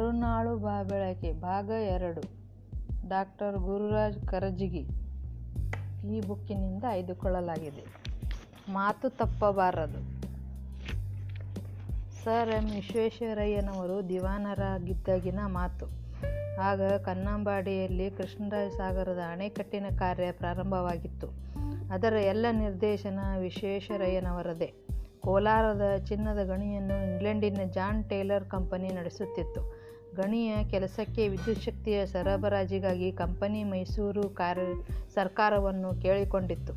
ಕರುಣಾಳು ಬಾಬೆಳಕೆ, ಭಾಗ ಎರಡು. ಡಾಕ್ಟರ್ ಗುರುರಾಜ್ ಕರಜಿಗಿ. ಈ ಬುಕ್ಕಿನಿಂದ ಆಯ್ದುಕೊಳ್ಳಲಾಗಿದೆ. ಮಾತು ತಪ್ಪಬಾರದು. ಸರ್ ಎಂ ವಿಶ್ವೇಶ್ವರಯ್ಯನವರು ದಿವಾನರಾಗಿದ್ದಾಗಿನ ಮಾತು. ಆಗ ಕನ್ನಂಬಾಡಿಯಲ್ಲಿ ಕೃಷ್ಣರಾಜ ಸಾಗರದ ಅಣೆಕಟ್ಟಿನ ಕಾರ್ಯ ಪ್ರಾರಂಭವಾಗಿತ್ತು. ಅದರ ಎಲ್ಲ ನಿರ್ದೇಶನ ವಿಶ್ವೇಶ್ವರಯ್ಯನವರದೇ. ಕೋಲಾರದ ಚಿನ್ನದ ಗಣಿಯನ್ನು ಇಂಗ್ಲೆಂಡಿನ ಜಾನ್ ಟೇಲರ್ ಕಂಪನಿ ನಡೆಸುತ್ತಿತ್ತು. ಗಣಿಯ ಕೆಲಸಕ್ಕೆ ವಿದ್ಯುತ್ ಶಕ್ತಿಯ ಸರಬರಾಜಿಗಾಗಿ ಕಂಪನಿ ಮೈಸೂರು ಕಾರ್ಯ ಸರ್ಕಾರವನ್ನು ಕೇಳಿಕೊಂಡಿತ್ತು.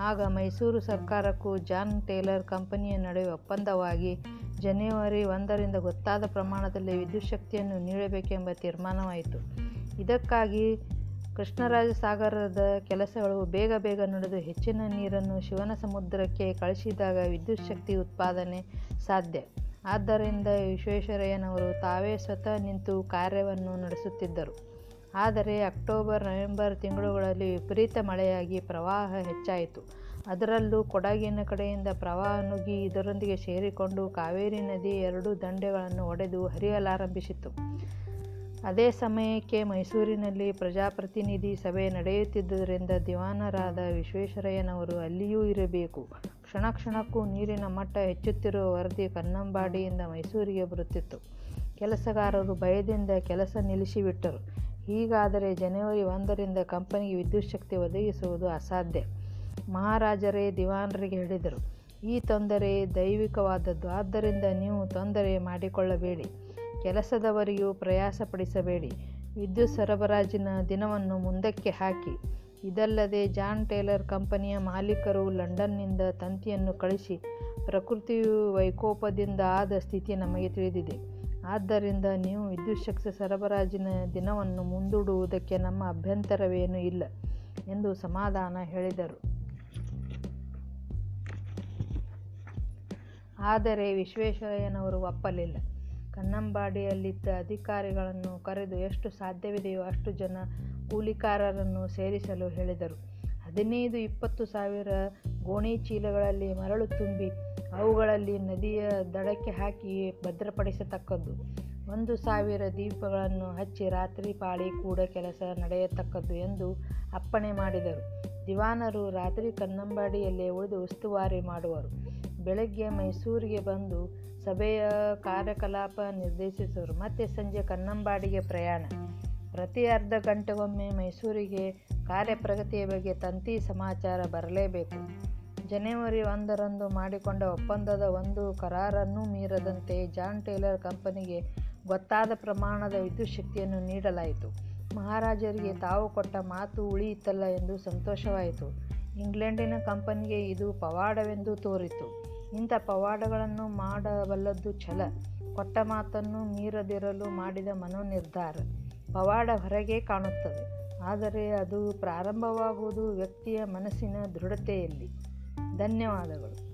ಆಗ ಮೈಸೂರು ಸರ್ಕಾರಕ್ಕೂ ಜಾನ್ ಟೇಲರ್ ಕಂಪನಿಯ ನಡುವೆ ಒಪ್ಪಂದವಾಗಿ ಜನವರಿ ಒಂದರಿಂದ ಗೊತ್ತಾದ ಪ್ರಮಾಣದಲ್ಲಿ ವಿದ್ಯುತ್ ಶಕ್ತಿಯನ್ನು ನೀಡಬೇಕೆಂಬ ತೀರ್ಮಾನವಾಯಿತು. ಇದಕ್ಕಾಗಿ ಕೃಷ್ಣರಾಜ ಸಾಗರದ ಕೆಲಸಗಳು ಬೇಗ ಬೇಗ ನಡೆದು ಹೆಚ್ಚಿನ ನೀರನ್ನು ಶಿವನ ಸಮುದ್ರಕ್ಕೆ ಕಳಿಸಿದಾಗ ವಿದ್ಯುತ್ ಶಕ್ತಿ ಉತ್ಪಾದನೆ ಸಾಧ್ಯ. ಆದ್ದರಿಂದ ವಿಶ್ವೇಶ್ವರಯ್ಯನವರು ತಾವೇ ಸ್ವತಃ ನಿಂತು ಕಾರ್ಯವನ್ನು ನಡೆಸುತ್ತಿದ್ದರು. ಆದರೆ ಅಕ್ಟೋಬರ್, ನವೆಂಬರ್ ತಿಂಗಳುಗಳಲ್ಲಿ ವಿಪರೀತ ಮಳೆಯಾಗಿ ಪ್ರವಾಹ ಹೆಚ್ಚಾಯಿತು. ಅದರಲ್ಲೂ ಕೊಡಗಿನ ಕಡೆಯಿಂದ ಪ್ರವಾಹ ನುಗ್ಗಿ ಇದರೊಂದಿಗೆ ಸೇರಿಕೊಂಡು ಕಾವೇರಿ ನದಿ ಎರಡು ದಂಡೆಗಳನ್ನು ಒಡೆದು ಹರಿಯಲಾರಂಭಿಸಿತು. ಅದೇ ಸಮಯಕ್ಕೆ ಮೈಸೂರಿನಲ್ಲಿ ಪ್ರಜಾಪ್ರತಿನಿಧಿ ಸಭೆ ನಡೆಯುತ್ತಿದ್ದುದರಿಂದ ದಿವಾನರಾದ ವಿಶ್ವೇಶ್ವರಯ್ಯನವರು ಅಲ್ಲಿಯೂ ಇರಬೇಕು. ಕ್ಷಣ ಕ್ಷಣಕ್ಕೂ ನೀರಿನ ಮಟ್ಟ ಹೆಚ್ಚುತ್ತಿರುವ ವರದಿ ಕನ್ನಂಬಾಡಿಯಿಂದ ಮೈಸೂರಿಗೆ ಬರುತ್ತಿತ್ತು. ಕೆಲಸಗಾರರು ಭಯದಿಂದ ಕೆಲಸ ನಿಲ್ಲಿಸಿಬಿಟ್ಟರು. ಹೀಗಾದರೆ ಜನವರಿ ಒಂದರಿಂದ ಕಂಪನಿಗೆ ವಿದ್ಯುತ್ ಶಕ್ತಿ ಒದಗಿಸುವುದು ಅಸಾಧ್ಯ. ಮಹಾರಾಜರೇ ದಿವಾನರಿಗೆ ಹೇಳಿದರು. ಈ ತೊಂದರೆ ದೈವಿಕವಾದದ್ದು. ಆದ್ದರಿಂದ ನೀವು ತೊಂದರೆ ಮಾಡಿಕೊಳ್ಳಬೇಡಿ. ಕೆಲಸದವರಿಗೂ ಪ್ರಯಾಸಪಡಿಸಬೇಡಿ. ವಿದ್ಯುತ್ ಸರಬರಾಜಿನ ದಿನವನ್ನು ಮುಂದಕ್ಕೆ ಹಾಕಿ. ಇದಲ್ಲದೆ ಜಾನ್ ಟೇಲರ್ ಕಂಪನಿಯ ಮಾಲೀಕರು ಲಂಡನ್ನಿಂದ ತಂತಿಯನ್ನು ಕಳಿಸಿ ಪ್ರಕೃತಿಯು ವೈಕೋಪದಿಂದ ಆದ ಸ್ಥಿತಿ ನಮಗೆ ತಿಳಿದಿದೆ. ಆದ್ದರಿಂದ ನೀವು ವಿದ್ಯುತ್ ಶಕ್ತಿ ಸರಬರಾಜಿನ ದಿನವನ್ನು ಮುಂದೂಡುವುದಕ್ಕೆ ನಮ್ಮ ಅಭ್ಯಂತರವೇನೂ ಇಲ್ಲ ಎಂದು ಸಮಾಧಾನ ಹೇಳಿದರು. ಆದರೆ ವಿಶ್ವೇಶ್ವರಯ್ಯನವರು ಒಪ್ಪಲಿಲ್ಲ. ಕನ್ನಂಬಾಡಿಯಲ್ಲಿದ್ದ ಅಧಿಕಾರಿಗಳನ್ನು ಕರೆದು ಎಷ್ಟು ಸಾಧ್ಯವಿದೆಯೋ ಅಷ್ಟು ಜನ ಕೂಲಿಕಾರರನ್ನು ಸೇರಿಸಲು ಹೇಳಿದರು. ಹದಿನೈದು ಇಪ್ಪತ್ತು ಸಾವಿರ ಗೋಣಿ ಚೀಲಗಳಲ್ಲಿ ಮರಳು ತುಂಬಿ ಅವುಗಳಲ್ಲಿ ನದಿಯ ದಡಕ್ಕೆ ಹಾಕಿ ಭದ್ರಪಡಿಸತಕ್ಕದ್ದು. ಒಂದು ಸಾವಿರ ದೀಪಗಳನ್ನು ಹಚ್ಚಿ ರಾತ್ರಿ ಪಾಳಿ ಕೂಡ ಕೆಲಸ ನಡೆಯತಕ್ಕದ್ದು ಎಂದು ಅಪ್ಪಣೆ ಮಾಡಿದರು. ದಿವಾನರು ರಾತ್ರಿ ಕನ್ನಂಬಾಡಿಯಲ್ಲೇ ಉಳಿದು ಉಸ್ತುವಾರಿ ಮಾಡುವರು. ಬೆಳಗ್ಗೆ ಮೈಸೂರಿಗೆ ಬಂದು ಸಭೆಯ ಕಾರ್ಯಕಲಾಪ ನಿರ್ದೇಶಿಸುವರು ಮತ್ತೆ ಸಂಜೆ ಕನ್ನಂಬಾಡಿಗೆ ಪ್ರಯಾಣ. ಪ್ರತಿ ಅರ್ಧ ಗಂಟೆಗೊಮ್ಮೆ ಮೈಸೂರಿಗೆ ಕಾರ್ಯಪ್ರಗತಿಯ ಬಗ್ಗೆ ತಂತಿ ಸಮಾಚಾರ ಬರಲೇಬೇಕು. ಜನವರಿ ಒಂದರಂದು ಮಾಡಿಕೊಂಡ ಒಪ್ಪಂದದ ಒಂದು ಕರಾರನ್ನೂ ಮೀರದಂತೆ ಜಾನ್ ಟೇಲರ್ ಕಂಪನಿಗೆ ಗೊತ್ತಾದ ಪ್ರಮಾಣದ ವಿದ್ಯುತ್ ಶಕ್ತಿಯನ್ನು ನೀಡಲಾಯಿತು. ಮಹಾರಾಜರಿಗೆ ತಾವು ಕೊಟ್ಟ ಮಾತು ಉಳಿಯಿತಲ್ಲ ಎಂದು ಸಂತೋಷವಾಯಿತು. ಇಂಗ್ಲೆಂಡಿನ ಕಂಪನಿಗೆ ಇದು ಪವಾಡವೆಂದು ತೋರಿತು. ಇಂಥ ಪವಾಡಗಳನ್ನು ಮಾಡಬಲ್ಲದ್ದು ಛಲ. ಕೊಟ್ಟ ಮಾತನ್ನು ಮೀರದಿರಲು ಮಾಡಿದ ಮನೋನಿರ್ಧಾರ ಪವಾಡ ಹೊರಗೆ ಕಾಣುತ್ತದೆ. ಆದರೆ ಅದು ಪ್ರಾರಂಭವಾಗುವುದು ವ್ಯಕ್ತಿಯ ಮನಸ್ಸಿನ ದೃಢತೆಯಲ್ಲಿ. ಧನ್ಯವಾದಗಳು.